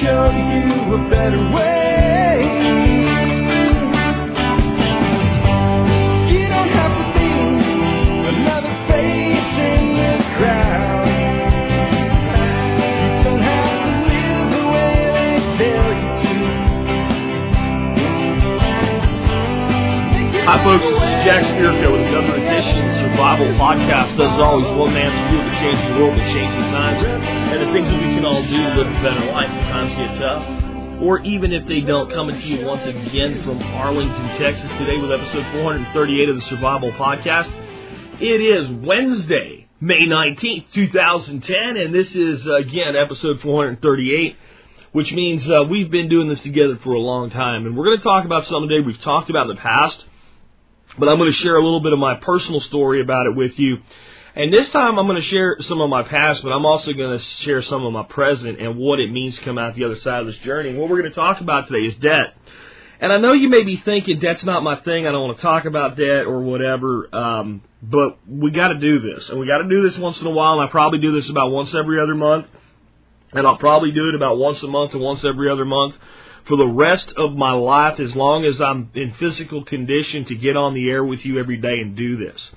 Show you a better way. You don't have to be another face in the crowd. You don't have to live the way they tell you to. Hi, folks. Jack Spirko with another edition Survival Podcast. As always, one man's view of the changing world, the changing times, and the things that we can all do to live a better life when times get tough. Or even if they don't, coming to you once again from Arlington, Texas, today with episode 438 of the Survival Podcast. It is Wednesday, May 19th, 2010, and this is, again, episode 438 which means uh, we've been doing this together for a long time. And we're going to talk about something today we've talked about in the past, but I'm going to share a little bit of my personal story about it with you. And this time I'm going to share some of my past, but I'm also going to share some of my present and what it means to come out the other side of this journey. What we're going to talk about today is debt. And I know you may be thinking debt's not my thing. I don't want to talk about debt or whatever. Um, but we got to do this, and we got to do this once in a while. And I probably do this about once every other month and I'll probably do it about once a month and once every other month for the rest of my life as long as I'm in physical condition to get on the air with you every day and do this.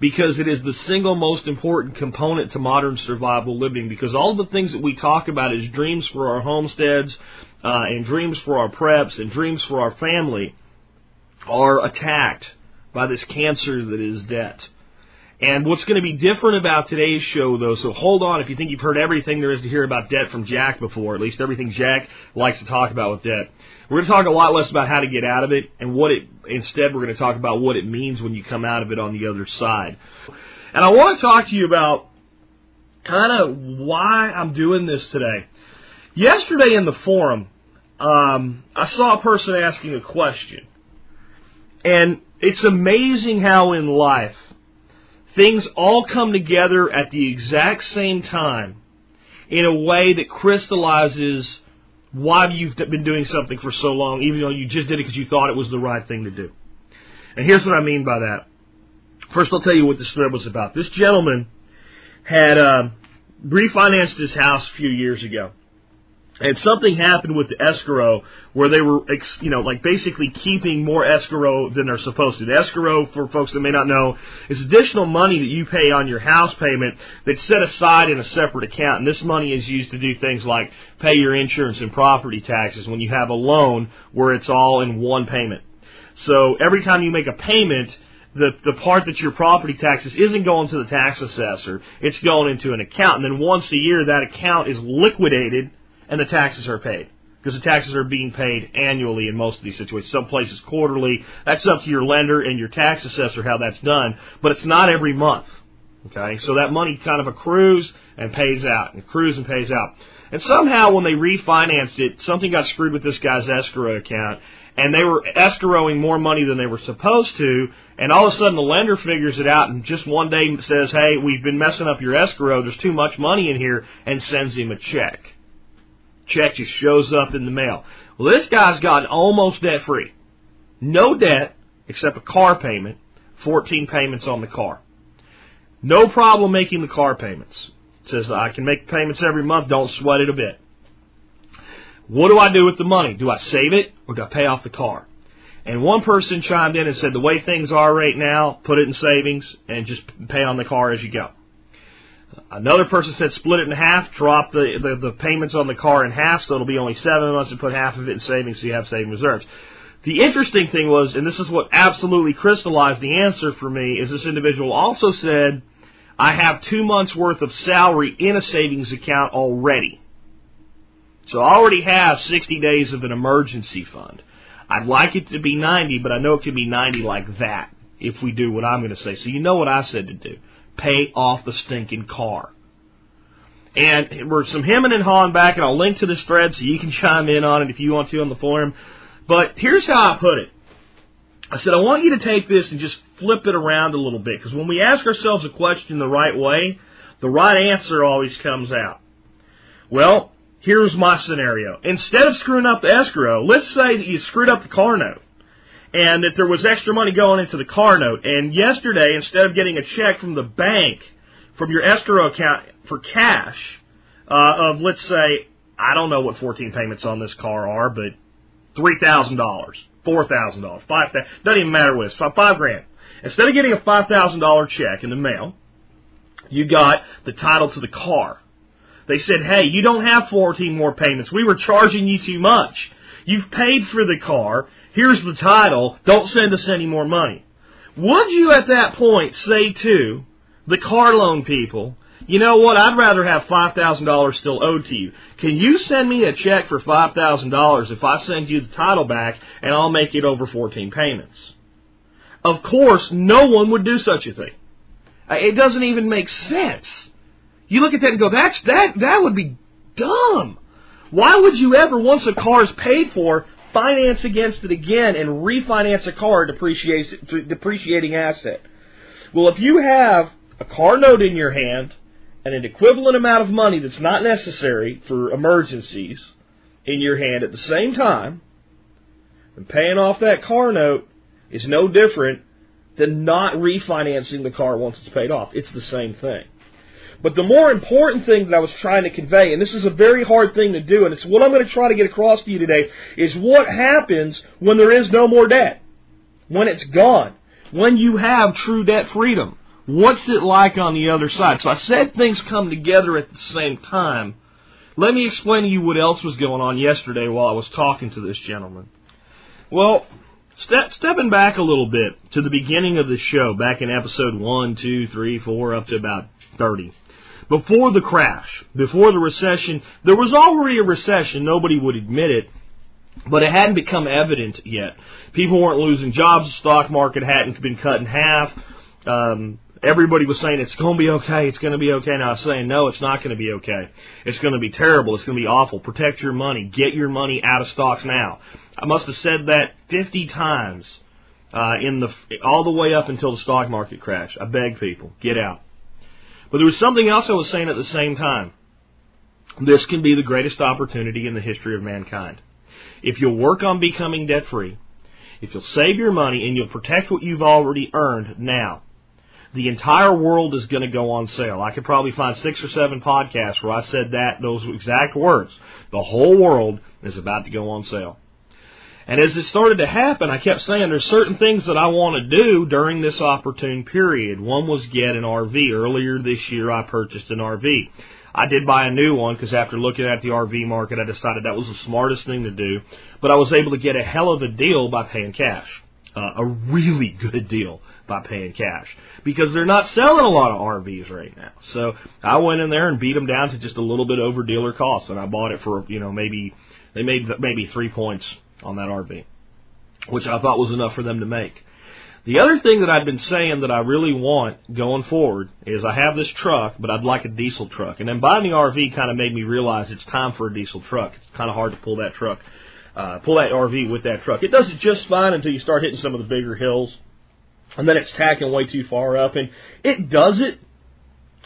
Because it is the single most important component to modern survival living because all the things that we talk about as dreams for our homesteads, uh, and dreams for our preps and dreams for our family are attacked by this cancer that is debt. And what's going to be different about today's show, though, so hold on if you think you've heard everything there is to hear about debt from Jack before, at least everything Jack likes to talk about with debt. We're going to talk a lot less about how to get out of it and what it, instead we're going to talk about what it means when you come out of it on the other side. And I want to talk to you about kind of why I'm doing this today. Yesterday in the forum, um, I saw a person asking a question. And it's amazing how in life, things all come together at the exact same time in a way that crystallizes why you've been doing something for so long, even though you just did it because you thought it was the right thing to do. And here's what I mean by that. First, I'll tell you what this thread was about. This gentleman had uh, refinanced his house a few years ago. And something happened with the escrow where they were, you know, like basically keeping more escrow than they're supposed to. The escrow, for folks that may not know, is additional money that you pay on your house payment that's set aside in a separate account. And this money is used to do things like pay your insurance and property taxes when you have a loan where it's all in one payment. So every time you make a payment, the the part that your property taxes isn't going to the tax assessor. It's going into an account, and then once a year that account is liquidated and the taxes are paid. Because the taxes are being paid annually in most of these situations. Some places quarterly. That's up to your lender and your tax assessor how that's done. But it's not every month. Okay? So that money kind of accrues and pays out. And accrues and pays out. And somehow when they refinanced it, something got screwed with this guy's escrow account. And they were escrowing more money than they were supposed to. And all of a sudden the lender figures it out and just one day says, hey, we've been messing up your escrow. There's too much money in here. And sends him a check check just shows up in the mail. Well, this guy's gotten almost debt free. No debt except a car payment, 14 payments on the car. No problem making the car payments. Says I can make payments every month, don't sweat it a bit. What do I do with the money? Do I save it or do I pay off the car? And one person chimed in and said the way things are right now, put it in savings and just pay on the car as you go. Another person said split it in half, drop the, the, the payments on the car in half, so it'll be only seven months and put half of it in savings so you have saving reserves. The interesting thing was, and this is what absolutely crystallized the answer for me, is this individual also said, I have two months worth of salary in a savings account already. So I already have 60 days of an emergency fund. I'd like it to be 90, but I know it can be 90 like that if we do what I'm going to say. So you know what I said to do. Pay off the stinking car. And we're some hemming and hawing back, and I'll link to this thread so you can chime in on it if you want to on the forum. But here's how I put it. I said, I want you to take this and just flip it around a little bit, because when we ask ourselves a question the right way, the right answer always comes out. Well, here's my scenario. Instead of screwing up the escrow, let's say that you screwed up the car note and that there was extra money going into the car note. And yesterday, instead of getting a check from the bank from your escrow account for cash uh, of, let's say, I don't know what 14 payments on this car are, but three thousand dollars, four thousand dollars, five thousand doesn't even matter what it's five, five grand. Instead of getting a five thousand dollar check in the mail, you got the title to the car. They said, hey, you don't have 14 more payments. We were charging you too much. You've paid for the car. Here's the title. Don't send us any more money. Would you at that point say to the car loan people, you know what, I'd rather have $5,000 still owed to you. Can you send me a check for $5,000 if I send you the title back and I'll make it over 14 payments? Of course, no one would do such a thing. Uh, It doesn't even make sense. You look at that and go, that's, that, that would be dumb. Why would you ever, once a car is paid for, finance against it again and refinance a car depreciating asset? Well, if you have a car note in your hand and an equivalent amount of money that's not necessary for emergencies in your hand at the same time, and paying off that car note is no different than not refinancing the car once it's paid off. It's the same thing. But the more important thing that I was trying to convey, and this is a very hard thing to do, and it's what I'm going to try to get across to you today, is what happens when there is no more debt. When it's gone. When you have true debt freedom. What's it like on the other side? So I said things come together at the same time. Let me explain to you what else was going on yesterday while I was talking to this gentleman. Well, step, stepping back a little bit to the beginning of the show, back in episode one, two, three, four, up to about 30. Before the crash, before the recession, there was already a recession, nobody would admit it, but it hadn't become evident yet. People weren't losing jobs, the stock market hadn't been cut in half. Um, everybody was saying it's going to be okay, it's going to be okay. Now I was saying no, it's not going to be okay. It's going to be terrible, it's going to be awful. Protect your money, get your money out of stocks now. I must have said that 50 times uh, in the all the way up until the stock market crash. I beg people, get out. But there was something else I was saying at the same time. This can be the greatest opportunity in the history of mankind. If you'll work on becoming debt free, if you'll save your money and you'll protect what you've already earned now, the entire world is going to go on sale. I could probably find six or seven podcasts where I said that, those exact words. The whole world is about to go on sale. And as it started to happen, I kept saying there's certain things that I want to do during this opportune period. One was get an RV. Earlier this year, I purchased an RV. I did buy a new one because after looking at the RV market, I decided that was the smartest thing to do. But I was able to get a hell of a deal by paying cash. Uh, a really good deal by paying cash because they're not selling a lot of RVs right now. So I went in there and beat them down to just a little bit over dealer cost, and I bought it for you know maybe they made maybe three points on that RV, which I thought was enough for them to make. The other thing that I've been saying that I really want going forward is I have this truck, but I'd like a diesel truck. And then buying the RV kind of made me realize it's time for a diesel truck. It's kind of hard to pull that truck, uh, pull that RV with that truck. It does it just fine until you start hitting some of the bigger hills. And then it's tacking way too far up. And it does it,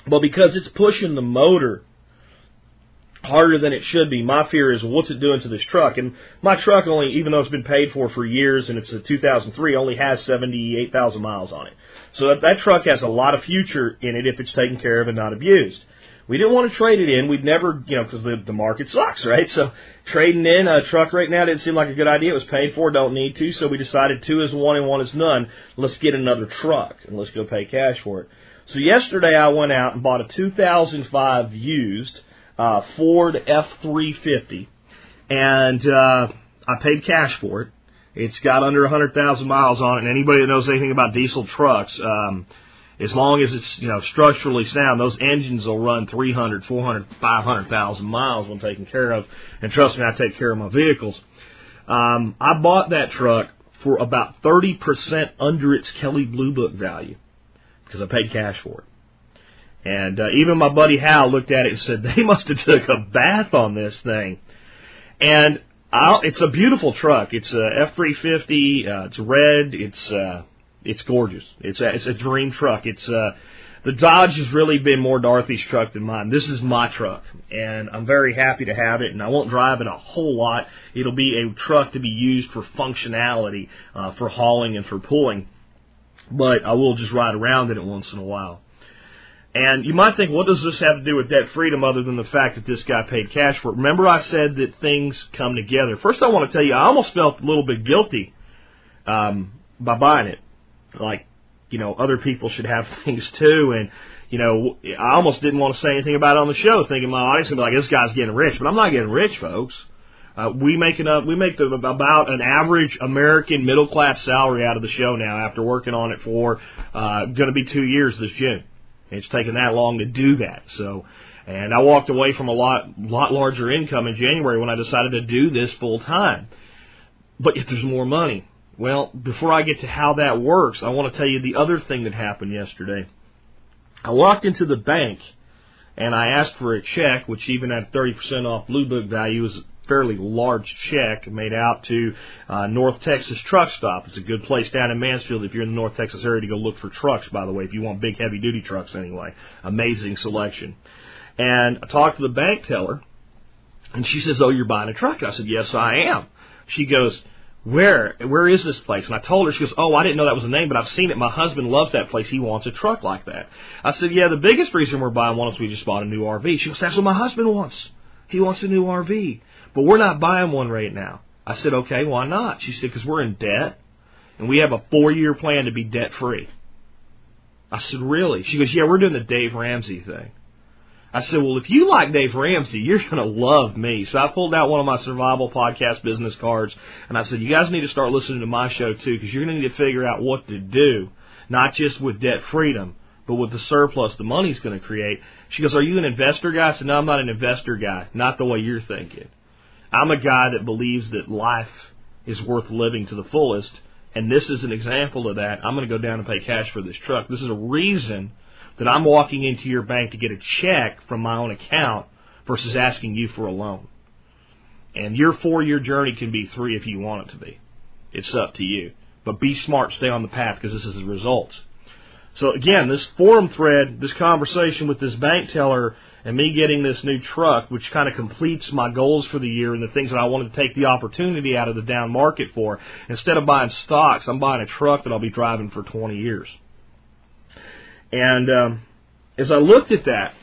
but because it's pushing the motor harder than it should be. My fear is what's it doing to this truck? And my truck only, even though it's been paid for for years and it's a 2003, only has 78,000 miles on it. So that, that truck has a lot of future in it if it's taken care of and not abused. We didn't want to trade it in. We'd never, you know, because the, the market sucks, right? So trading in a truck right now didn't seem like a good idea. It was paid for, don't need to. So we decided two is one and one is none. Let's get another truck and let's go pay cash for it. So yesterday I went out and bought a 2005 used uh, Ford F350, and uh, I paid cash for it. It's got under 100,000 miles on it, and anybody that knows anything about diesel trucks, um, as long as it's you know structurally sound, those engines will run 300, 400, 500,000 miles when taken care of. And trust me, I take care of my vehicles. Um, I bought that truck for about 30% under its Kelley Blue Book value because I paid cash for it. And uh, even my buddy Hal looked at it and said they must have took a bath on this thing. And I'll, it's a beautiful truck. It's a F three fifty. Uh, it's red. It's uh, it's gorgeous. It's a, it's a dream truck. It's uh, the Dodge has really been more Dorothy's truck than mine. This is my truck, and I'm very happy to have it. And I won't drive it a whole lot. It'll be a truck to be used for functionality, uh, for hauling and for pulling. But I will just ride around in it once in a while. And you might think, what does this have to do with debt freedom other than the fact that this guy paid cash for it? Remember I said that things come together. First I want to tell you, I almost felt a little bit guilty, um, by buying it. Like, you know, other people should have things too. And, you know, I almost didn't want to say anything about it on the show, thinking my audience would be like, this guy's getting rich. But I'm not getting rich, folks. Uh, we make enough, we make the, about an average American middle class salary out of the show now after working on it for, uh, gonna be two years this June. It's taken that long to do that. So, and I walked away from a lot, lot larger income in January when I decided to do this full time. But if there's more money, well, before I get to how that works, I want to tell you the other thing that happened yesterday. I walked into the bank and I asked for a check, which even at 30% off Blue Book value is fairly large check made out to uh, North Texas Truck Stop. It's a good place down in Mansfield if you're in the North Texas area to go look for trucks, by the way, if you want big heavy duty trucks anyway. Amazing selection. And I talked to the bank teller and she says, Oh, you're buying a truck? I said, Yes, I am. She goes, where where is this place? And I told her, she goes, oh, I didn't know that was the name, but I've seen it. My husband loves that place. He wants a truck like that. I said, yeah, the biggest reason we're buying one is we just bought a new RV. She goes, that's what my husband wants. He wants a new RV, but we're not buying one right now. I said, okay, why not? She said, because we're in debt, and we have a four year plan to be debt free. I said, really? She goes, yeah, we're doing the Dave Ramsey thing. I said, well, if you like Dave Ramsey, you're going to love me. So I pulled out one of my survival podcast business cards and I said, you guys need to start listening to my show too because you're going to need to figure out what to do, not just with debt freedom, but with the surplus the money's going to create. She goes, are you an investor guy? I said, no, I'm not an investor guy. Not the way you're thinking. I'm a guy that believes that life is worth living to the fullest. And this is an example of that. I'm going to go down and pay cash for this truck. This is a reason that I'm walking into your bank to get a check from my own account versus asking you for a loan. And your four year journey can be three if you want it to be. It's up to you. But be smart, stay on the path because this is the results. So again, this forum thread, this conversation with this bank teller and me getting this new truck, which kind of completes my goals for the year and the things that I wanted to take the opportunity out of the down market for. Instead of buying stocks, I'm buying a truck that I'll be driving for 20 years. And um, as I looked at that,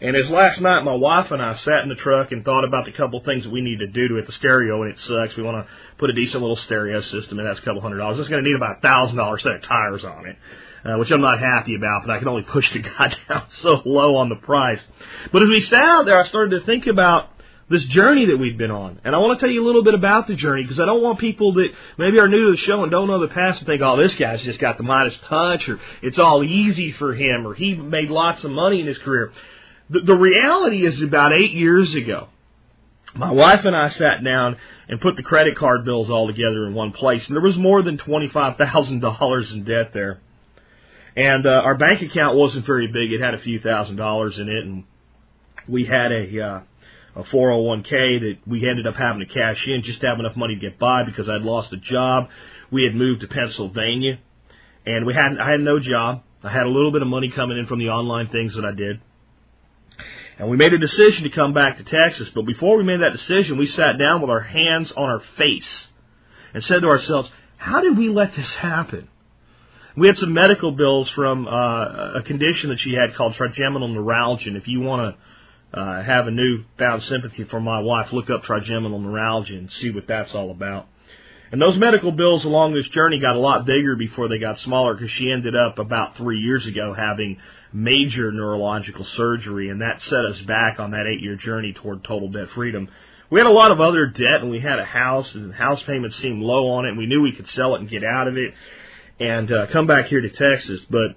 and as last night my wife and I sat in the truck and thought about the couple things that we need to do to it, the stereo, and it sucks. We want to put a decent little stereo system, and that's a couple hundred dollars. It's going to need about a thousand dollar set of tires on it, uh, which I'm not happy about, but I can only push the guy down so low on the price. But as we sat out there, I started to think about this journey that we've been on. And I want to tell you a little bit about the journey because I don't want people that maybe are new to the show and don't know the past to think, oh, this guy's just got the Midas touch or it's all easy for him or he made lots of money in his career. The, the reality is about eight years ago, my wife and I sat down and put the credit card bills all together in one place and there was more than $25,000 in debt there. And uh, our bank account wasn't very big. It had a few thousand dollars in it and we had a uh, a 401k that we ended up having to cash in just to have enough money to get by because I'd lost a job. We had moved to Pennsylvania and we had I had no job. I had a little bit of money coming in from the online things that I did. And we made a decision to come back to Texas, but before we made that decision, we sat down with our hands on our face and said to ourselves, how did we let this happen? We had some medical bills from uh, a condition that she had called trigeminal neuralgia. And if you want to uh, have a newfound sympathy for my wife, look up trigeminal neuralgia and see what that's all about. And those medical bills along this journey got a lot bigger before they got smaller because she ended up about three years ago having major neurological surgery, and that set us back on that eight year journey toward total debt freedom. We had a lot of other debt, and we had a house, and house payments seemed low on it, and we knew we could sell it and get out of it and uh, come back here to Texas. But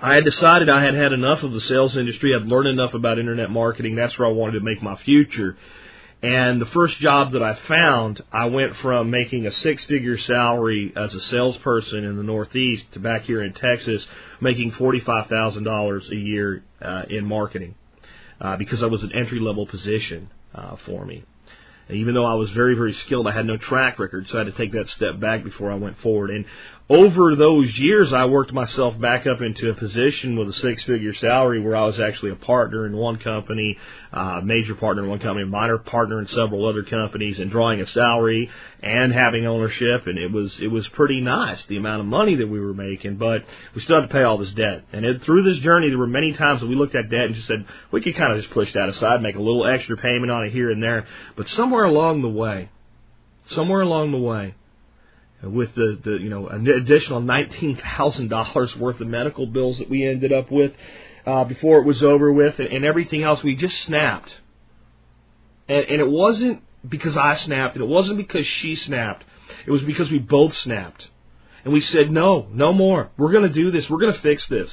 I had decided I had had enough of the sales industry. I'd learned enough about internet marketing. That's where I wanted to make my future. And the first job that I found, I went from making a six figure salary as a salesperson in the Northeast to back here in Texas making $45,000 a year uh, in marketing uh, because I was an entry level position uh, for me. And even though I was very, very skilled, I had no track record, so I had to take that step back before I went forward. And over those years, I worked myself back up into a position with a six figure salary where I was actually a partner in one company, uh, major partner in one company, minor partner in several other companies, and drawing a salary and having ownership. And it was, it was pretty nice, the amount of money that we were making, but we still had to pay all this debt. And it, through this journey, there were many times that we looked at debt and just said, we could kind of just push that aside, make a little extra payment on it here and there. But somewhere along the way, somewhere along the way, with the, the you know an additional nineteen thousand dollars worth of medical bills that we ended up with uh, before it was over with, and, and everything else, we just snapped. And, and it wasn't because I snapped, and it wasn't because she snapped. It was because we both snapped, and we said, "No, no more. We're going to do this. We're going to fix this."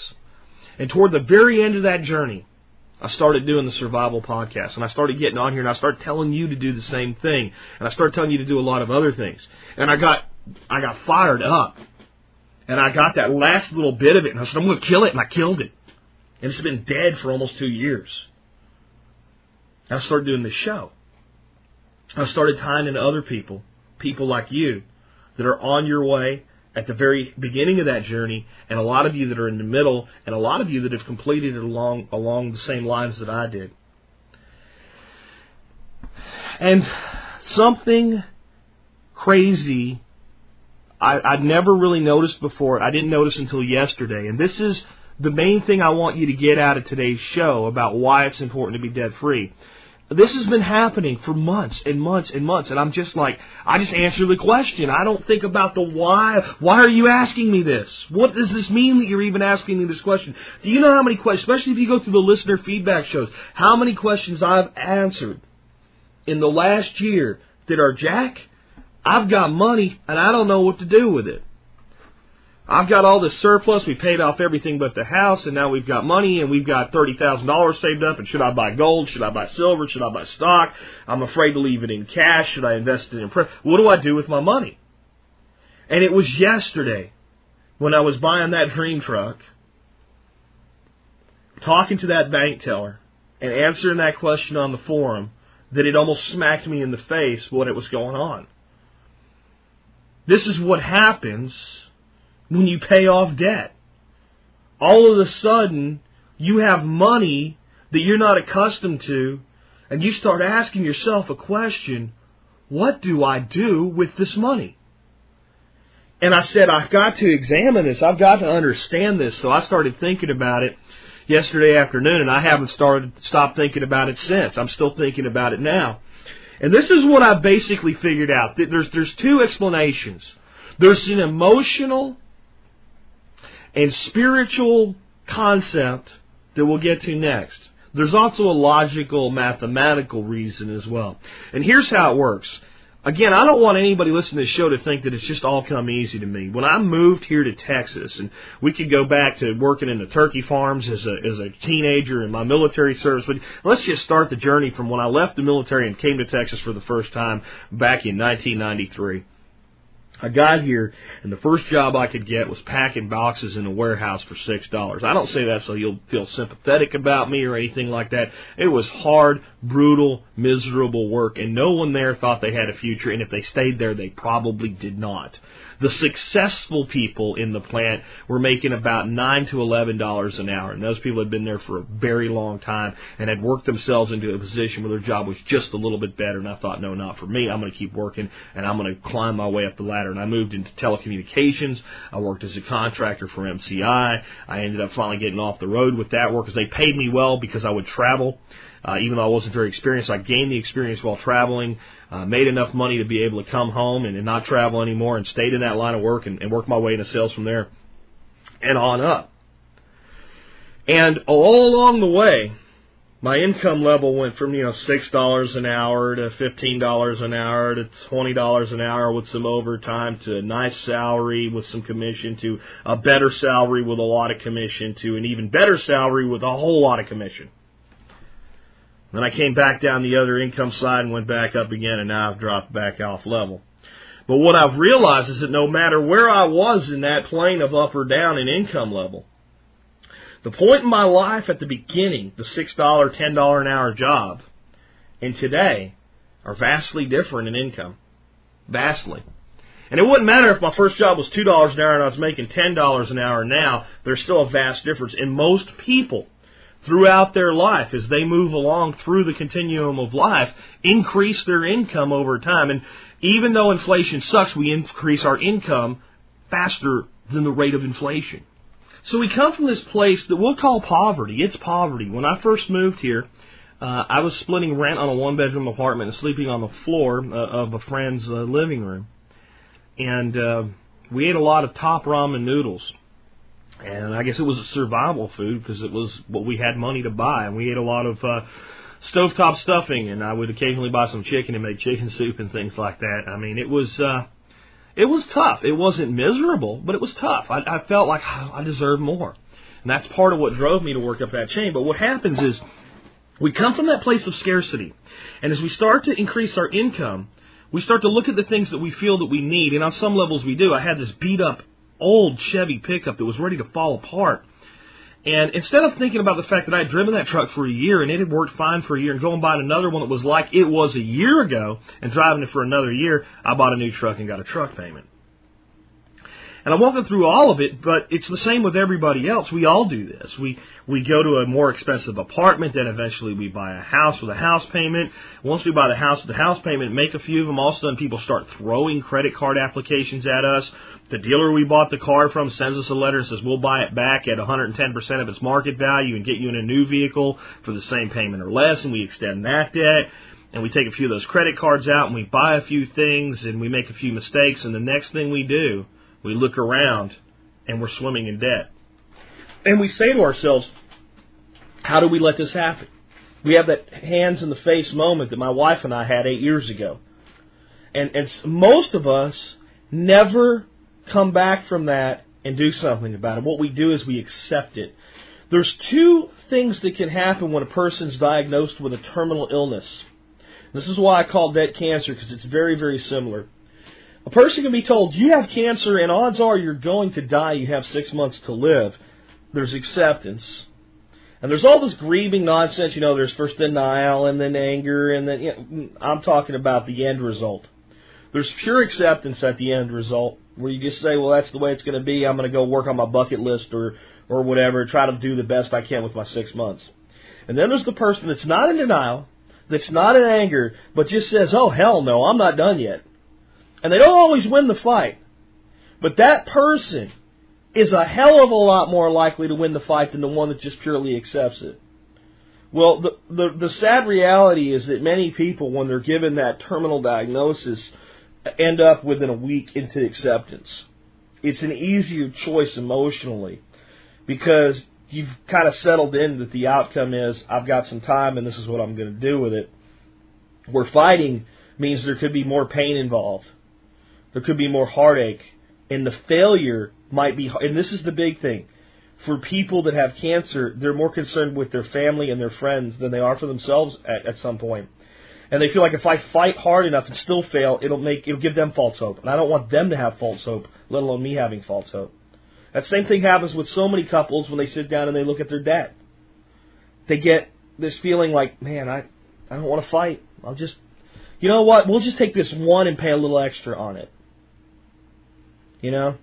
And toward the very end of that journey, I started doing the survival podcast and I started getting on here and I started telling you to do the same thing and I started telling you to do a lot of other things. And I got I got fired up. And I got that last little bit of it, and I said, I'm going to kill it, and I killed it. And it's been dead for almost two years. I started doing this show. I started tying into other people, people like you, that are on your way at the very beginning of that journey, and a lot of you that are in the middle, and a lot of you that have completed it along along the same lines that I did. And something crazy I, I'd never really noticed before. I didn't notice until yesterday. And this is the main thing I want you to get out of today's show about why it's important to be debt free. This has been happening for months and months and months, and I'm just like, I just answer the question. I don't think about the why. Why are you asking me this? What does this mean that you're even asking me this question? Do you know how many questions, especially if you go through the listener feedback shows, how many questions I've answered in the last year that are, Jack, I've got money and I don't know what to do with it. I've got all this surplus. We paid off everything but the house, and now we've got money, and we've got thirty thousand dollars saved up. And should I buy gold? Should I buy silver? Should I buy stock? I'm afraid to leave it in cash. Should I invest it in? Pre- what do I do with my money? And it was yesterday when I was buying that dream truck, talking to that bank teller, and answering that question on the forum, that it almost smacked me in the face what it was going on. This is what happens when you pay off debt. All of a sudden, you have money that you're not accustomed to, and you start asking yourself a question what do I do with this money? And I said, I've got to examine this. I've got to understand this. So I started thinking about it yesterday afternoon, and I haven't started stopped thinking about it since. I'm still thinking about it now. And this is what I basically figured out. There's, there's two explanations. There's an emotional and spiritual concept that we'll get to next. There's also a logical, mathematical reason as well. And here's how it works. Again, I don't want anybody listening to this show to think that it's just all come easy to me. When I moved here to Texas, and we could go back to working in the turkey farms as a as a teenager in my military service, but let's just start the journey from when I left the military and came to Texas for the first time back in 1993. I got here, and the first job I could get was packing boxes in a warehouse for six dollars. I don't say that so you'll feel sympathetic about me or anything like that. It was hard, brutal, miserable work, and no one there thought they had a future. And if they stayed there, they probably did not. The successful people in the plant were making about nine to eleven dollars an hour, and those people had been there for a very long time and had worked themselves into a position where their job was just a little bit better. And I thought, no, not for me. I'm going to keep working, and I'm going to climb my way up the ladder. And I moved into telecommunications. I worked as a contractor for MCI. I ended up finally getting off the road with that work because they paid me well because I would travel. Uh, even though I wasn't very experienced, I gained the experience while traveling, uh, made enough money to be able to come home and, and not travel anymore, and stayed in that line of work and, and worked my way into sales from there and on up. And all along the way, my income level went from you know six dollars an hour to fifteen dollars an hour to twenty dollars an hour with some overtime to a nice salary with some commission to a better salary with a lot of commission to an even better salary with a whole lot of commission. Then I came back down the other income side and went back up again, and now I've dropped back off level. But what I've realized is that no matter where I was in that plane of up or down in income level, the point in my life at the beginning, the $6, $10 an hour job, and today are vastly different in income. Vastly. And it wouldn't matter if my first job was $2 an hour and I was making $10 an hour now, there's still a vast difference. And most people throughout their life, as they move along through the continuum of life, increase their income over time. And even though inflation sucks, we increase our income faster than the rate of inflation. So we come from this place that we'll call poverty. It's poverty. When I first moved here, uh, I was splitting rent on a one bedroom apartment and sleeping on the floor uh, of a friend's uh, living room. And uh, we ate a lot of top ramen noodles. And I guess it was a survival food because it was what we had money to buy. And we ate a lot of uh, stovetop stuffing, and I would occasionally buy some chicken and make chicken soup and things like that. I mean, it was uh, it was tough. It wasn't miserable, but it was tough. I, I felt like oh, I deserved more, and that's part of what drove me to work up that chain. But what happens is we come from that place of scarcity, and as we start to increase our income, we start to look at the things that we feel that we need, and on some levels we do. I had this beat up old Chevy pickup that was ready to fall apart. And instead of thinking about the fact that I had driven that truck for a year and it had worked fine for a year and going buying another one that was like it was a year ago and driving it for another year, I bought a new truck and got a truck payment. And I'm walking through all of it, but it's the same with everybody else. We all do this. We we go to a more expensive apartment, then eventually we buy a house with a house payment. Once we buy the house with the house payment, make a few of them, all of a sudden people start throwing credit card applications at us. The dealer we bought the car from sends us a letter and says we'll buy it back at 110% of its market value and get you in a new vehicle for the same payment or less, and we extend that debt and we take a few of those credit cards out and we buy a few things and we make a few mistakes and the next thing we do we look around and we're swimming in debt. And we say to ourselves, how do we let this happen? We have that hands in the face moment that my wife and I had eight years ago. And, and most of us never come back from that and do something about it. What we do is we accept it. There's two things that can happen when a person's diagnosed with a terminal illness. This is why I call debt cancer because it's very, very similar. A person can be told, you have cancer and odds are you're going to die, you have six months to live. There's acceptance. And there's all this grieving nonsense, you know, there's first denial and then anger and then, you know, mm, I'm talking about the end result. There's pure acceptance at the end result where you just say, well, that's the way it's going to be. I'm going to go work on my bucket list or, or whatever, try to do the best I can with my six months. And then there's the person that's not in denial, that's not in anger, but just says, oh, hell no, I'm not done yet. And they don't always win the fight. But that person is a hell of a lot more likely to win the fight than the one that just purely accepts it. Well, the, the, the sad reality is that many people, when they're given that terminal diagnosis, end up within a week into acceptance. It's an easier choice emotionally because you've kind of settled in that the outcome is I've got some time and this is what I'm going to do with it. Where fighting means there could be more pain involved there could be more heartache, and the failure might be. And this is the big thing for people that have cancer. They're more concerned with their family and their friends than they are for themselves at, at some point. And they feel like if I fight hard enough and still fail, it'll make it'll give them false hope. And I don't want them to have false hope, let alone me having false hope. That same thing happens with so many couples when they sit down and they look at their debt. They get this feeling like, man, I, I don't want to fight. I'll just, you know what? We'll just take this one and pay a little extra on it. You know?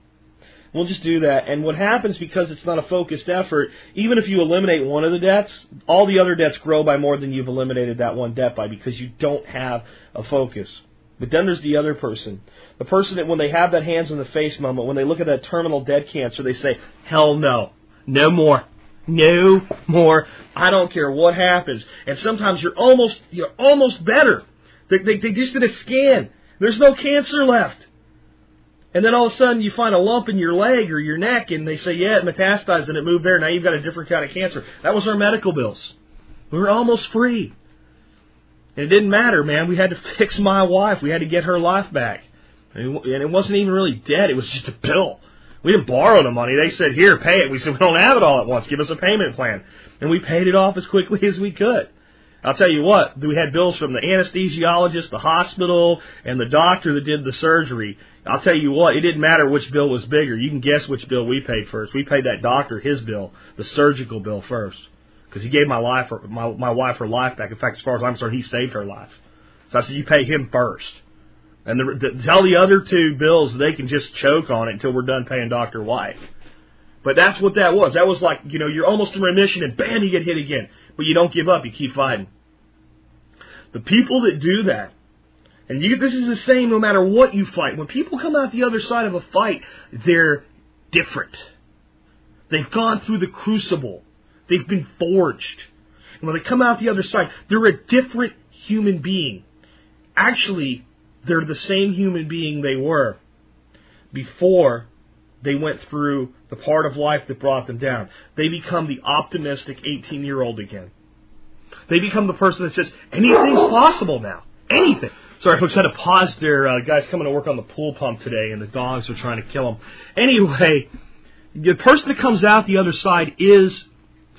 We'll just do that. And what happens because it's not a focused effort, even if you eliminate one of the debts, all the other debts grow by more than you've eliminated that one debt by because you don't have a focus. But then there's the other person. The person that when they have that hands in the face moment, when they look at that terminal dead cancer, they say, hell no. No more. No more. I don't care what happens. And sometimes you're almost, you're almost better. They, they, they just did a scan. There's no cancer left. And then all of a sudden you find a lump in your leg or your neck and they say, yeah, it metastasized and it moved there. Now you've got a different kind of cancer. That was our medical bills. We were almost free. And it didn't matter, man. We had to fix my wife. We had to get her life back. And it wasn't even really debt. It was just a bill. We didn't borrow the money. They said, here, pay it. We said, we don't have it all at once. Give us a payment plan. And we paid it off as quickly as we could. I'll tell you what, we had bills from the anesthesiologist, the hospital, and the doctor that did the surgery. I'll tell you what, it didn't matter which bill was bigger. You can guess which bill we paid first. We paid that doctor his bill, the surgical bill first, because he gave my life, my my wife her life back. In fact, as far as I'm concerned, he saved her life. So I said, you pay him first, and the, the, tell the other two bills they can just choke on it until we're done paying Doctor White. But that's what that was. That was like, you know, you're almost in remission and bam, you get hit again. But you don't give up, you keep fighting. The people that do that, and you, this is the same no matter what you fight. When people come out the other side of a fight, they're different. They've gone through the crucible. They've been forged. And when they come out the other side, they're a different human being. Actually, they're the same human being they were before they went through the part of life that brought them down. They become the optimistic 18 year old again. They become the person that says, anything's possible now. Anything. Sorry, folks, had to pause there. Uh, guys coming to work on the pool pump today, and the dogs are trying to kill them. Anyway, the person that comes out the other side is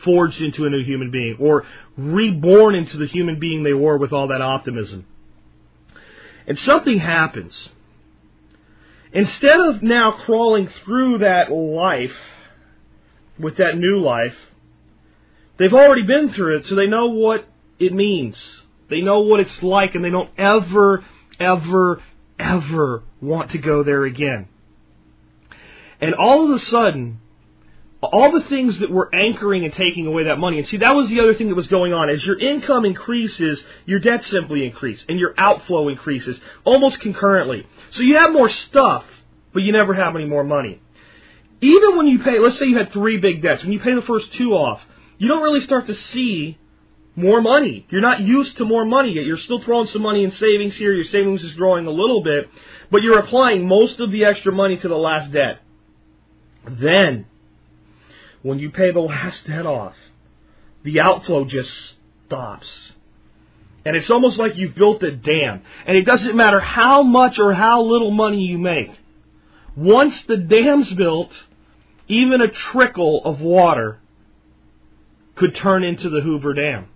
forged into a new human being, or reborn into the human being they were with all that optimism. And something happens. Instead of now crawling through that life with that new life, they've already been through it, so they know what it means. They know what it's like, and they don't ever, ever, ever want to go there again. And all of a sudden, all the things that were anchoring and taking away that money, and see, that was the other thing that was going on. As your income increases, your debt simply increases, and your outflow increases almost concurrently. So you have more stuff, but you never have any more money. Even when you pay, let's say you had three big debts, when you pay the first two off, you don't really start to see more money. You're not used to more money yet. You're still throwing some money in savings here. Your savings is growing a little bit, but you're applying most of the extra money to the last debt. Then, when you pay the last debt off, the outflow just stops. And it's almost like you've built a dam. And it doesn't matter how much or how little money you make. Once the dam's built, even a trickle of water could turn into the Hoover Dam.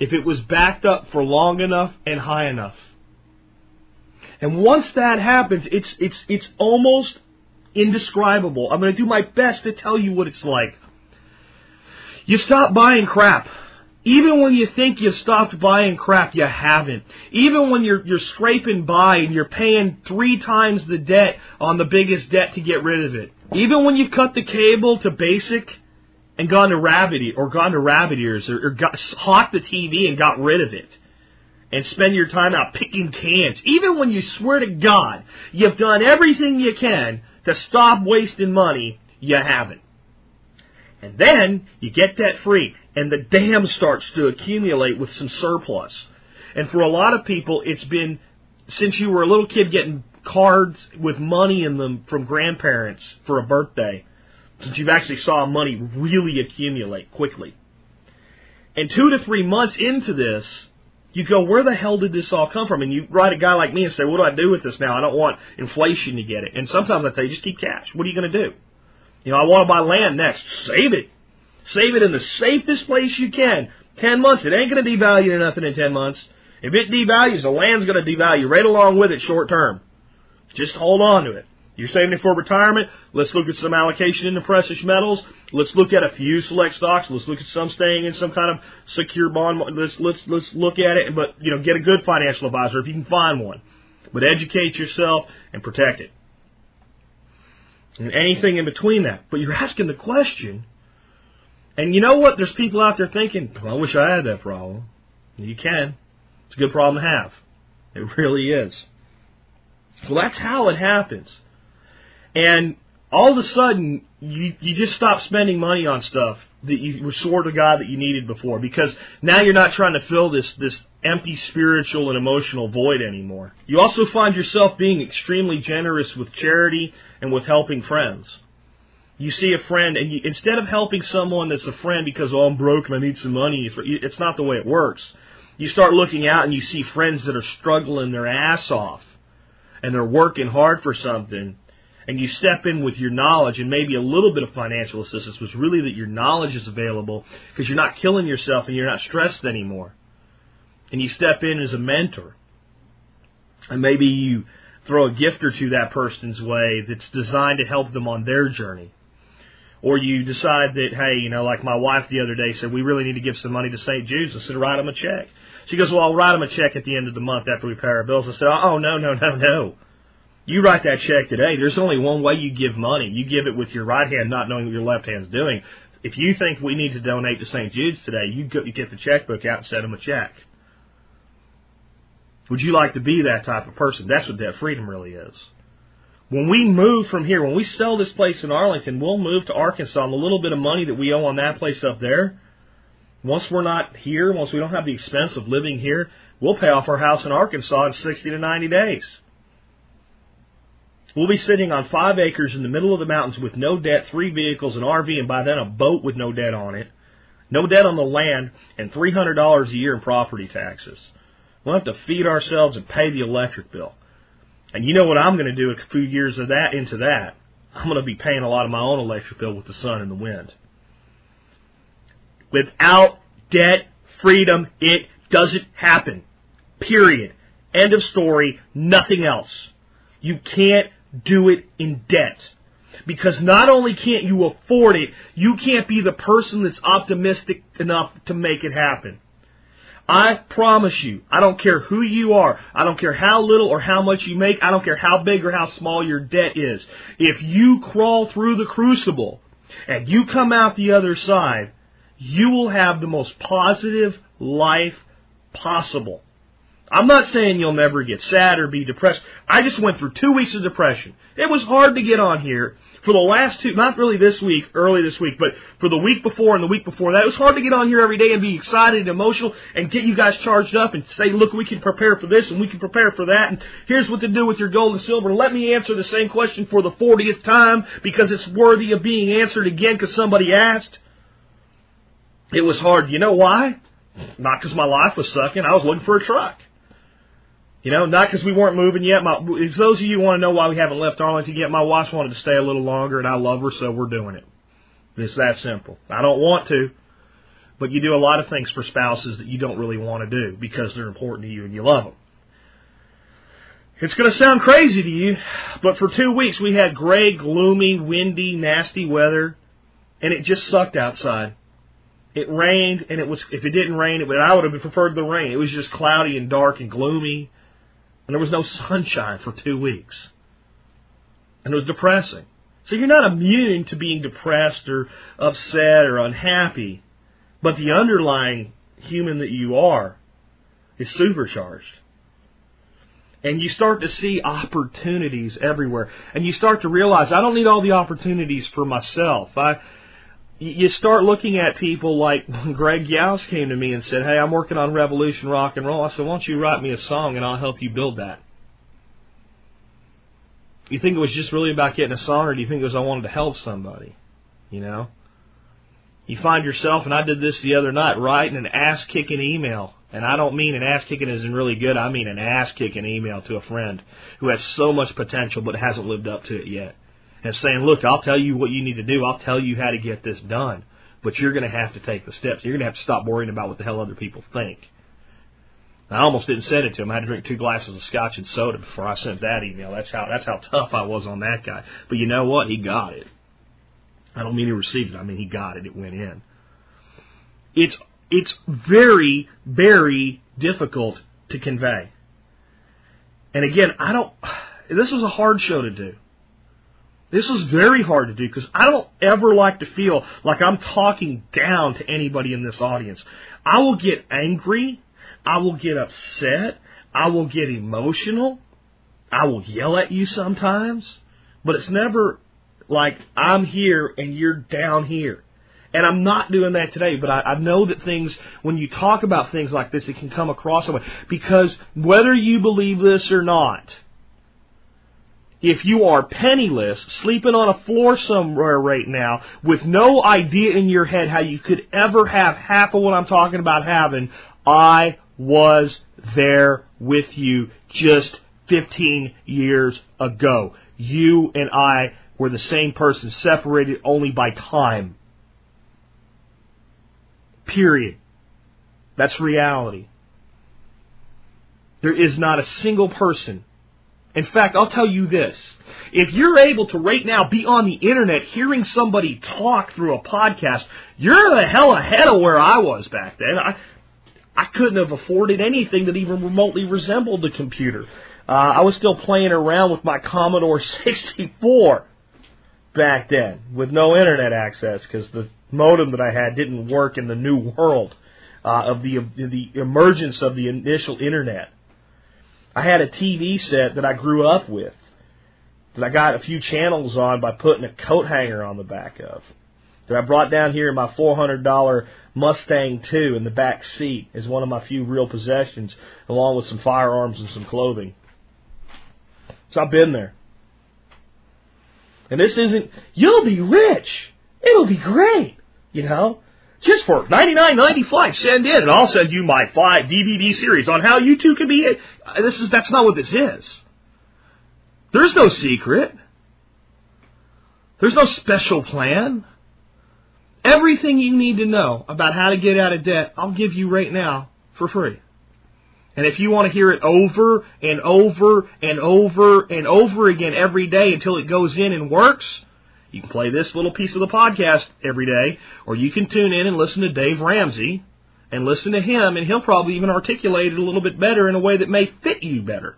If it was backed up for long enough and high enough. And once that happens, it's, it's, it's almost indescribable. I'm going to do my best to tell you what it's like. You stop buying crap. Even when you think you've stopped buying crap, you haven't. Even when you're you're scraping by and you're paying three times the debt on the biggest debt to get rid of it. Even when you've cut the cable to basic and gone to rabbit or gone to rabbit ears or, or got hawked the TV and got rid of it and spend your time out picking cans. Even when you swear to God you've done everything you can to stop wasting money, you haven't. And then you get debt free and the dam starts to accumulate with some surplus. And for a lot of people, it's been since you were a little kid getting cards with money in them from grandparents for a birthday, since you've actually saw money really accumulate quickly. And two to three months into this, you go, where the hell did this all come from? And you write a guy like me and say, what do I do with this now? I don't want inflation to get it. And sometimes I tell you, just keep cash. What are you going to do? You know, I want to buy land next. Save it. Save it in the safest place you can. Ten months. It ain't going to devalue to nothing in ten months. If it devalues, the land's going to devalue right along with it short term. Just hold on to it. You're saving it for retirement. Let's look at some allocation into precious metals. Let's look at a few select stocks. Let's look at some staying in some kind of secure bond. Let's let's let's look at it. But you know, get a good financial advisor if you can find one. But educate yourself and protect it. And anything in between that. But you're asking the question. And you know what? There's people out there thinking, well, I wish I had that problem. You can. It's a good problem to have. It really is. Well, that's how it happens. And all of a sudden, you, you just stop spending money on stuff that you were swore to God that you needed before because now you're not trying to fill this, this empty spiritual and emotional void anymore. You also find yourself being extremely generous with charity and with helping friends. You see a friend, and you, instead of helping someone that's a friend because, oh, I'm broke and I need some money, it's not the way it works. You start looking out and you see friends that are struggling their ass off and they're working hard for something and you step in with your knowledge and maybe a little bit of financial assistance was really that your knowledge is available because you're not killing yourself and you're not stressed anymore. And you step in as a mentor. And maybe you throw a gift or two that person's way that's designed to help them on their journey. Or you decide that, hey, you know, like my wife the other day said, we really need to give some money to St. Jude's. I said, write them a check. She goes, well, I'll write them a check at the end of the month after we pay our bills. I said, oh, no, no, no, no. You write that check today. There's only one way you give money. You give it with your right hand, not knowing what your left hand's doing. If you think we need to donate to St. Jude's today, you, go, you get the checkbook out and send them a check. Would you like to be that type of person? That's what debt freedom really is. When we move from here, when we sell this place in Arlington, we'll move to Arkansas and the little bit of money that we owe on that place up there, once we're not here, once we don't have the expense of living here, we'll pay off our house in Arkansas in 60 to 90 days. We'll be sitting on five acres in the middle of the mountains with no debt, three vehicles, an RV, and by then a boat with no debt on it. No debt on the land, and $300 a year in property taxes. We'll have to feed ourselves and pay the electric bill. And you know what I'm going to do a few years of that into that? I'm going to be paying a lot of my own electric bill with the sun and the wind. Without debt freedom, it doesn't happen. Period. End of story. Nothing else. You can't do it in debt. Because not only can't you afford it, you can't be the person that's optimistic enough to make it happen. I promise you, I don't care who you are, I don't care how little or how much you make, I don't care how big or how small your debt is. If you crawl through the crucible and you come out the other side, you will have the most positive life possible. I'm not saying you'll never get sad or be depressed. I just went through two weeks of depression. It was hard to get on here for the last two, not really this week, early this week, but for the week before and the week before that. It was hard to get on here every day and be excited and emotional and get you guys charged up and say, look, we can prepare for this and we can prepare for that and here's what to do with your gold and silver. Let me answer the same question for the 40th time because it's worthy of being answered again because somebody asked. It was hard. You know why? Not because my life was sucking. I was looking for a truck. You know, not because we weren't moving yet. My, if those of you want to know why we haven't left Arlington yet, my wife wanted to stay a little longer, and I love her, so we're doing it. It's that simple. I don't want to, but you do a lot of things for spouses that you don't really want to do because they're important to you and you love them. It's going to sound crazy to you, but for two weeks we had gray, gloomy, windy, nasty weather, and it just sucked outside. It rained, and it was if it didn't rain, it would, I would have preferred the rain. It was just cloudy and dark and gloomy, and there was no sunshine for two weeks, and it was depressing. So you're not immune to being depressed or upset or unhappy, but the underlying human that you are is supercharged. And you start to see opportunities everywhere. And you start to realize I don't need all the opportunities for myself. I you start looking at people like Greg Youse came to me and said, Hey, I'm working on Revolution Rock and Roll. I said, Why don't you write me a song and I'll help you build that? You think it was just really about getting a song or do you think it was I wanted to help somebody? You know? You find yourself, and I did this the other night, writing an ass kicking email. And I don't mean an ass kicking isn't really good. I mean an ass kicking email to a friend who has so much potential but hasn't lived up to it yet and saying, look, I'll tell you what you need to do. I'll tell you how to get this done. But you're going to have to take the steps. You're going to have to stop worrying about what the hell other people think. I almost didn't send it to him. I had to drink two glasses of scotch and soda before I sent that email. That's how that's how tough I was on that guy. But you know what? He got it. I don't mean he received it. I mean he got it. It went in. It's it's very very difficult to convey. And again, I don't. This was a hard show to do. This was very hard to do because I don't ever like to feel like I'm talking down to anybody in this audience. I will get angry. I will get upset. I will get emotional. I will yell at you sometimes. But it's never like I'm here and you're down here. And I'm not doing that today, but I, I know that things, when you talk about things like this, it can come across that way. Because whether you believe this or not, if you are penniless, sleeping on a floor somewhere right now, with no idea in your head how you could ever have half of what I'm talking about having, I was there with you just 15 years ago. you and I were the same person, separated only by time. Period. That's reality. There is not a single person. In fact, I'll tell you this. If you're able to right now be on the internet hearing somebody talk through a podcast, you're the hell ahead of where I was back then. I, I couldn't have afforded anything that even remotely resembled a computer. Uh, I was still playing around with my Commodore 64 back then with no internet access because the modem that I had didn't work in the new world uh, of the the emergence of the initial internet. I had a TV set that I grew up with that I got a few channels on by putting a coat hanger on the back of. That I brought down here in my $400 Mustang 2 in the back seat as one of my few real possessions, along with some firearms and some clothing. So I've been there. And this isn't, you'll be rich. It'll be great. You know? Just for ninety nine ninety five, send in, and I'll send you my five DVD series on how you two can be. This is that's not what this is. There's no secret. There's no special plan. Everything you need to know about how to get out of debt, I'll give you right now for free. And if you want to hear it over and over and over and over again every day until it goes in and works, you can play this little piece of the podcast every day, or you can tune in and listen to Dave Ramsey and listen to him, and he'll probably even articulate it a little bit better in a way that may fit you better.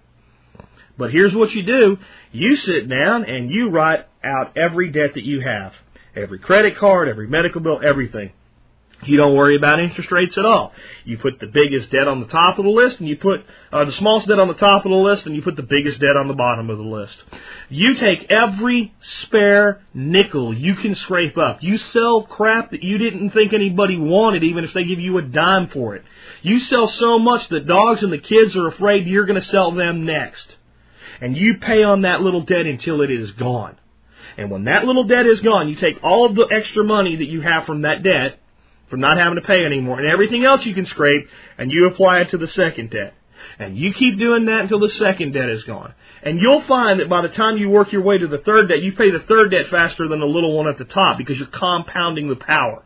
But here's what you do. You sit down and you write out every debt that you have. Every credit card, every medical bill, everything. You don't worry about interest rates at all. You put the biggest debt on the top of the list, and you put uh, the smallest debt on the top of the list, and you put the biggest debt on the bottom of the list. You take every spare nickel you can scrape up. You sell crap that you didn't think anybody wanted, even if they give you a dime for it. You sell so much that dogs and the kids are afraid you're going to sell them next. And you pay on that little debt until it is gone. And when that little debt is gone, you take all of the extra money that you have from that debt, from not having to pay anymore, and everything else you can scrape, and you apply it to the second debt. And you keep doing that until the second debt is gone. And you'll find that by the time you work your way to the third debt, you pay the third debt faster than the little one at the top because you're compounding the power.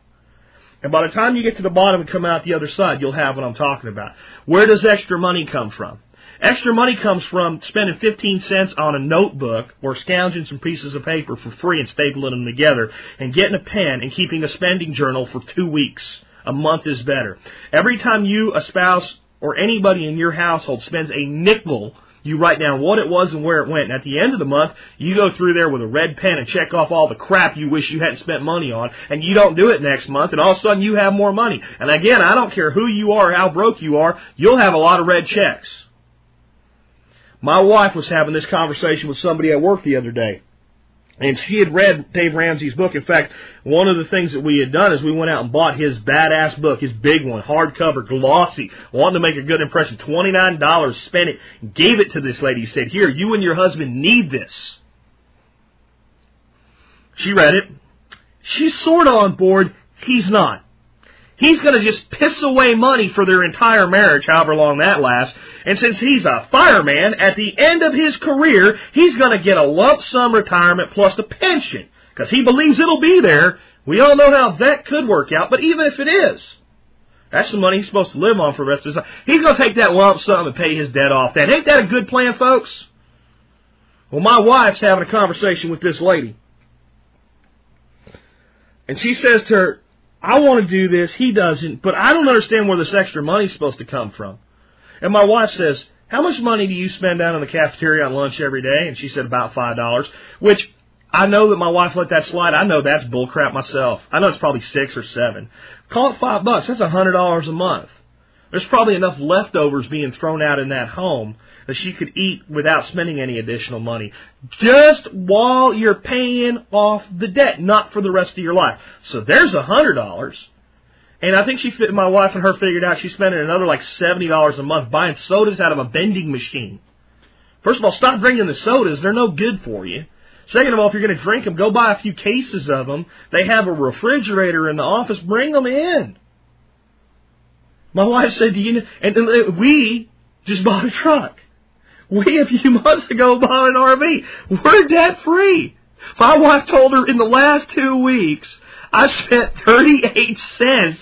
And by the time you get to the bottom and come out the other side, you'll have what I'm talking about. Where does extra money come from? Extra money comes from spending 15 cents on a notebook or scounging some pieces of paper for free and stapling them together and getting a pen and keeping a spending journal for two weeks. A month is better. Every time you, a spouse, or anybody in your household spends a nickel, you write down what it was and where it went. And at the end of the month, you go through there with a red pen and check off all the crap you wish you hadn't spent money on. And you don't do it next month, and all of a sudden you have more money. And again, I don't care who you are how broke you are, you'll have a lot of red checks. My wife was having this conversation with somebody at work the other day. And she had read Dave Ramsey's book. In fact, one of the things that we had done is we went out and bought his badass book, his big one, hardcover, glossy, wanted to make a good impression. $29, spent it, gave it to this lady, said, here, you and your husband need this. She read it. She's sort of on board. He's not. He's going to just piss away money for their entire marriage, however long that lasts. And since he's a fireman, at the end of his career, he's going to get a lump sum retirement plus a pension. Because he believes it'll be there. We all know how that could work out, but even if it is, that's the money he's supposed to live on for the rest of his life. He's going to take that lump sum and pay his debt off. That ain't that a good plan, folks? Well, my wife's having a conversation with this lady. And she says to her, I want to do this, he doesn't, but I don't understand where this extra money's supposed to come from. And my wife says, how much money do you spend down in the cafeteria on lunch every day? And she said about five dollars, which I know that my wife let that slide. I know that's bullcrap myself. I know it's probably six or seven. Call it five bucks. That's a hundred dollars a month. There's probably enough leftovers being thrown out in that home that she could eat without spending any additional money. Just while you're paying off the debt, not for the rest of your life. So there's a hundred dollars. And I think she fit, my wife and her figured out she's spending another like seventy dollars a month buying sodas out of a vending machine. First of all, stop drinking the sodas; they're no good for you. Second of all, if you're going to drink them, go buy a few cases of them. They have a refrigerator in the office; bring them in. My wife said, "Do you?" Know? And, and we just bought a truck. We a few months ago bought an RV. We're debt free. My wife told her in the last two weeks I spent 38 cents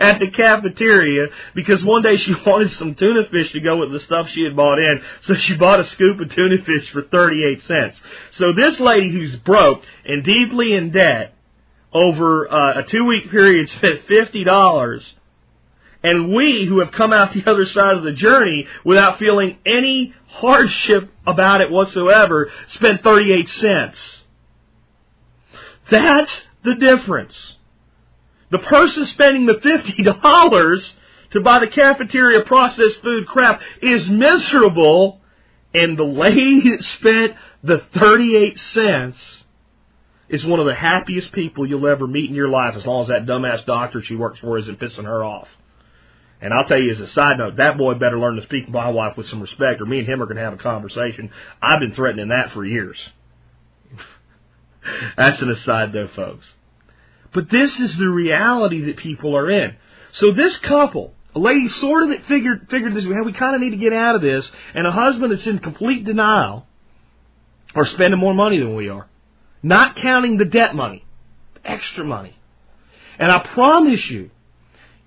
at the cafeteria because one day she wanted some tuna fish to go with the stuff she had bought in, so she bought a scoop of tuna fish for 38 cents. So this lady who's broke and deeply in debt over uh, a two week period spent $50 and we who have come out the other side of the journey without feeling any hardship about it whatsoever spent 38 cents. That's the difference. The person spending the $50 to buy the cafeteria processed food crap is miserable and the lady that spent the 38 cents is one of the happiest people you'll ever meet in your life as long as that dumbass doctor she works for isn't pissing her off. And I'll tell you as a side note, that boy better learn to speak to my wife with some respect, or me and him are going to have a conversation. I've been threatening that for years. That's an aside though, folks. But this is the reality that people are in. So this couple, a lady sort of that figured figured this, well, we kind of need to get out of this, and a husband that's in complete denial, are spending more money than we are, not counting the debt money, extra money. And I promise you,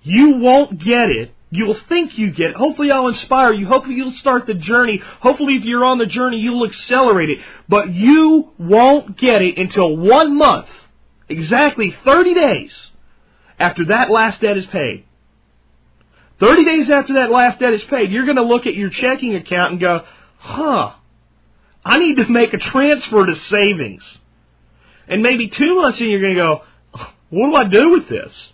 you won't get it. You'll think you get it. Hopefully I'll inspire you. Hopefully you'll start the journey. Hopefully if you're on the journey, you'll accelerate it. But you won't get it until one month, exactly 30 days after that last debt is paid. 30 days after that last debt is paid, you're going to look at your checking account and go, huh, I need to make a transfer to savings. And maybe two months in, you're going to go, what do I do with this?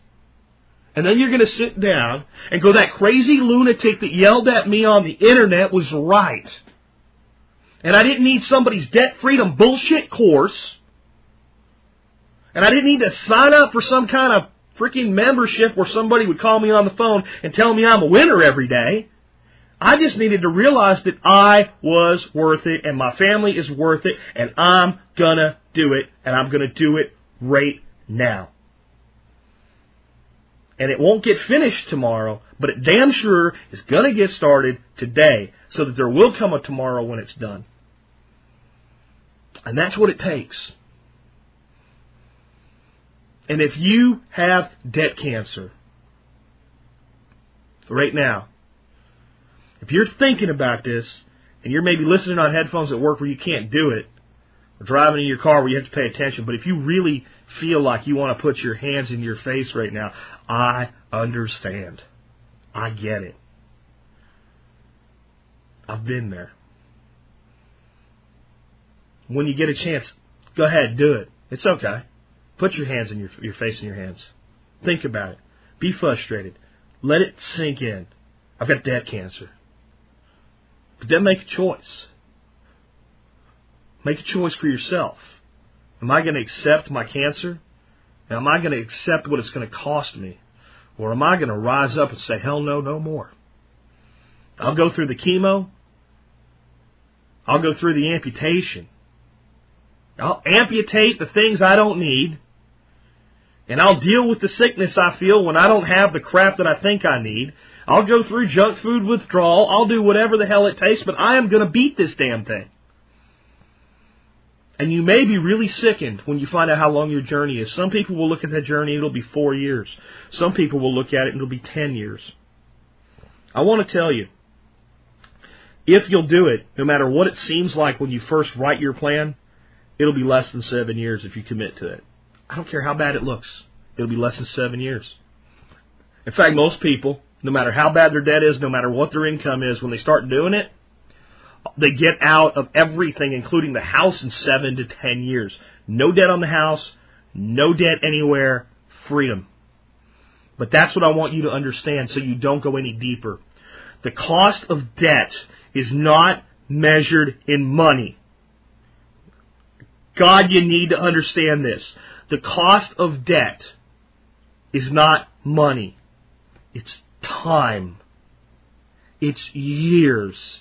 And then you're going to sit down and go, that crazy lunatic that yelled at me on the internet was right. And I didn't need somebody's debt freedom bullshit course. And I didn't need to sign up for some kind of freaking membership where somebody would call me on the phone and tell me I'm a winner every day. I just needed to realize that I was worth it and my family is worth it and I'm gonna do it and I'm gonna do it right now and it won't get finished tomorrow, but it damn sure is going to get started today so that there will come a tomorrow when it's done. And that's what it takes. And if you have debt cancer right now, if you're thinking about this and you're maybe listening on headphones at work where you can't do it, or driving in your car where you have to pay attention, but if you really feel like you want to put your hands in your face right now, I understand. I get it. I've been there. When you get a chance, go ahead, do it. It's okay. Put your hands in your, your face in your hands. Think about it. Be frustrated. Let it sink in. I've got debt cancer. But then make a choice. Make a choice for yourself. Am I going to accept my cancer? Am I going to accept what it's going to cost me? Or am I going to rise up and say, hell no, no more? I'll go through the chemo. I'll go through the amputation. I'll amputate the things I don't need. And I'll deal with the sickness I feel when I don't have the crap that I think I need. I'll go through junk food withdrawal. I'll do whatever the hell it takes, but I am going to beat this damn thing. And you may be really sickened when you find out how long your journey is. Some people will look at that journey it'll be four years. Some people will look at it and it'll be ten years. I want to tell you, if you'll do it, no matter what it seems like when you first write your plan, it'll be less than seven years if you commit to it. I don't care how bad it looks. It'll be less than seven years. In fact, most people, no matter how bad their debt is, no matter what their income is, when they start doing it, they get out of everything, including the house, in seven to ten years. No debt on the house, no debt anywhere, freedom. But that's what I want you to understand so you don't go any deeper. The cost of debt is not measured in money. God, you need to understand this. The cost of debt is not money. It's time. It's years.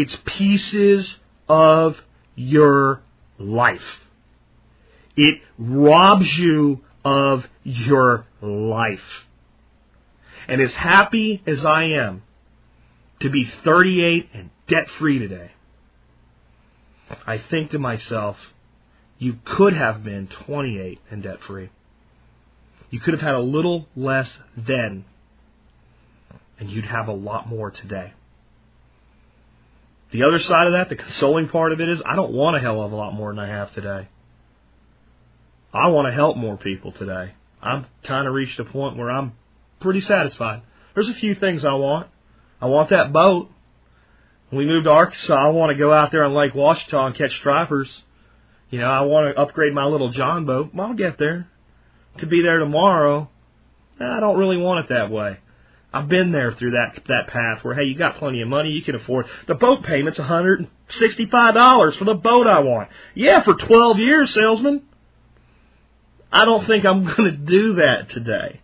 It's pieces of your life. It robs you of your life. And as happy as I am to be 38 and debt free today, I think to myself, you could have been 28 and debt free. You could have had a little less then, and you'd have a lot more today. The other side of that, the consoling part of it is, I don't want a hell of a lot more than I have today. I want to help more people today. I'm kind of reached a point where I'm pretty satisfied. There's a few things I want. I want that boat. When we move to Arkansas, I want to go out there on Lake Ouachita and catch stripers. You know, I want to upgrade my little John boat. I'll get there. Could be there tomorrow. I don't really want it that way. I've been there through that that path where hey, you got plenty of money, you can afford the boat payment's one hundred and sixty five dollars for the boat I want. Yeah, for twelve years, salesman. I don't think I'm going to do that today.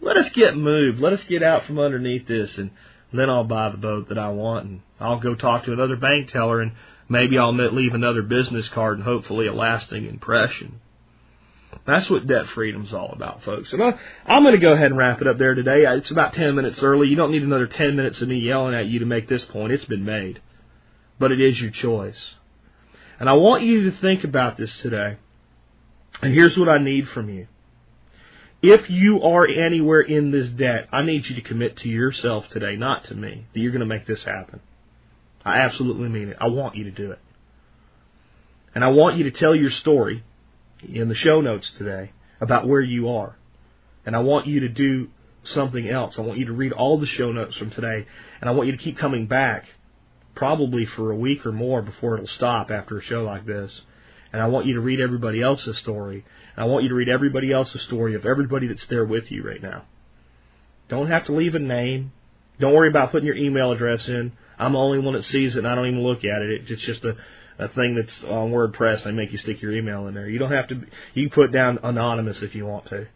Let us get moved. Let us get out from underneath this, and then I'll buy the boat that I want, and I'll go talk to another bank teller, and maybe I'll leave another business card, and hopefully a lasting impression. That's what debt freedom's all about, folks. And I, I'm going to go ahead and wrap it up there today. It's about 10 minutes early. You don't need another 10 minutes of me yelling at you to make this point. It's been made. But it is your choice. And I want you to think about this today. And here's what I need from you. If you are anywhere in this debt, I need you to commit to yourself today, not to me, that you're going to make this happen. I absolutely mean it. I want you to do it. And I want you to tell your story in the show notes today about where you are. And I want you to do something else. I want you to read all the show notes from today, and I want you to keep coming back, probably for a week or more before it'll stop after a show like this. And I want you to read everybody else's story. And I want you to read everybody else's story of everybody that's there with you right now. Don't have to leave a name. Don't worry about putting your email address in. I'm the only one that sees it, and I don't even look at it. It's just a a thing that's on WordPress. They make you stick your email in there. You don't have to. You can put down anonymous if you want to.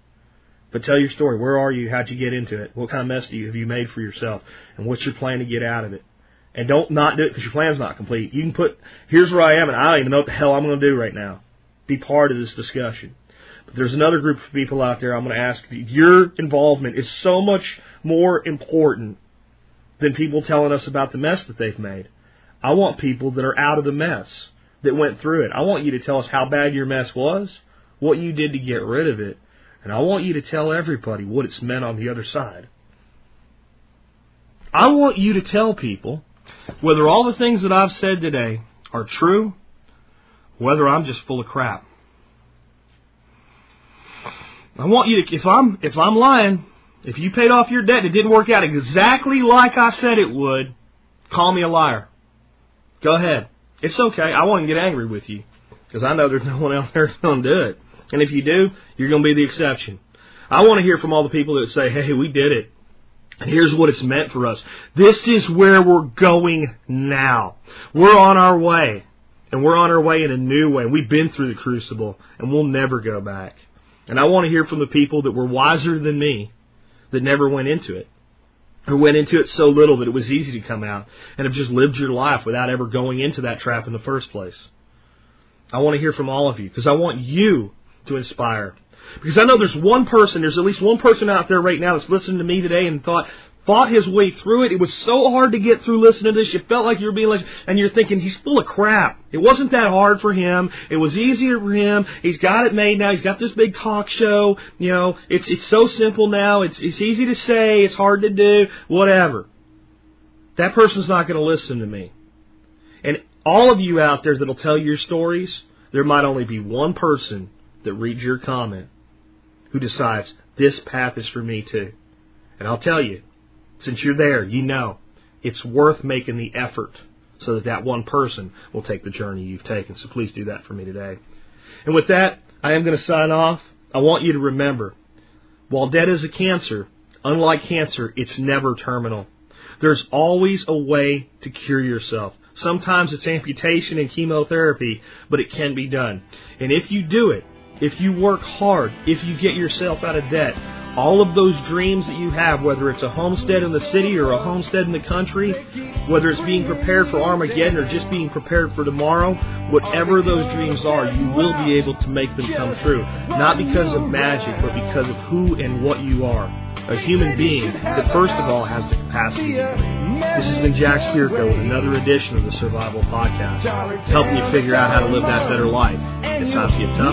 But tell your story. Where are you? How'd you get into it? What kind of mess do you have you made for yourself? And what's your plan to get out of it? And don't not do it because your plan's not complete. You can put, here's where I am, and I don't even know what the hell I'm going to do right now. Be part of this discussion. But there's another group of people out there I'm going to ask. You. Your involvement is so much more important than people telling us about the mess that they've made. I want people that are out of the mess, that went through it. I want you to tell us how bad your mess was, what you did to get rid of it, and I want you to tell everybody what it's meant on the other side. I want you to tell people whether all the things that I've said today are true, whether I'm just full of crap. I want you to, if I'm, if I'm lying, if you paid off your debt and it didn't work out exactly like I said it would, call me a liar. Go ahead. It's okay. I won't get angry with you because I know there's no one out there that's going to do it. And if you do, you're going to be the exception. I want to hear from all the people that say, hey, we did it. And here's what it's meant for us. This is where we're going now. We're on our way. And we're on our way in a new way. We've been through the crucible and we'll never go back. And I want to hear from the people that were wiser than me that never went into it who went into it so little that it was easy to come out and have just lived your life without ever going into that trap in the first place. I want to hear from all of you because I want you to inspire. Because I know there's one person, there's at least one person out there right now that's listening to me today and thought, fought his way through it. It was so hard to get through listening to this. You felt like you were being like, and you're thinking, he's full of crap. It wasn't that hard for him. It was easier for him. He's got it made now. He's got this big talk show. You know, it's, it's so simple now. It's, it's easy to say. It's hard to do. Whatever. That person's not going to listen to me. And all of you out there that'll tell your stories, there might only be one person that reads your comment who decides this path is for me too. And I'll tell you, since you're there, you know it's worth making the effort so that that one person will take the journey you've taken. So please do that for me today. And with that, I am going to sign off. I want you to remember, while debt is a cancer, unlike cancer, it's never terminal. There's always a way to cure yourself. Sometimes it's amputation and chemotherapy, but it can be done. And if you do it, if you work hard, if you get yourself out of debt, all of those dreams that you have, whether it's a homestead in the city or a homestead in the country, whether it's being prepared for Armageddon or just being prepared for tomorrow, whatever those dreams are, you will be able to make them come true. Not because of magic, but because of who and what you are. A human being that, first of all, has the capacity to. This has been Jack Spirko with another edition of the Survival Podcast, helping you figure out how to live that better life. It's time to get tough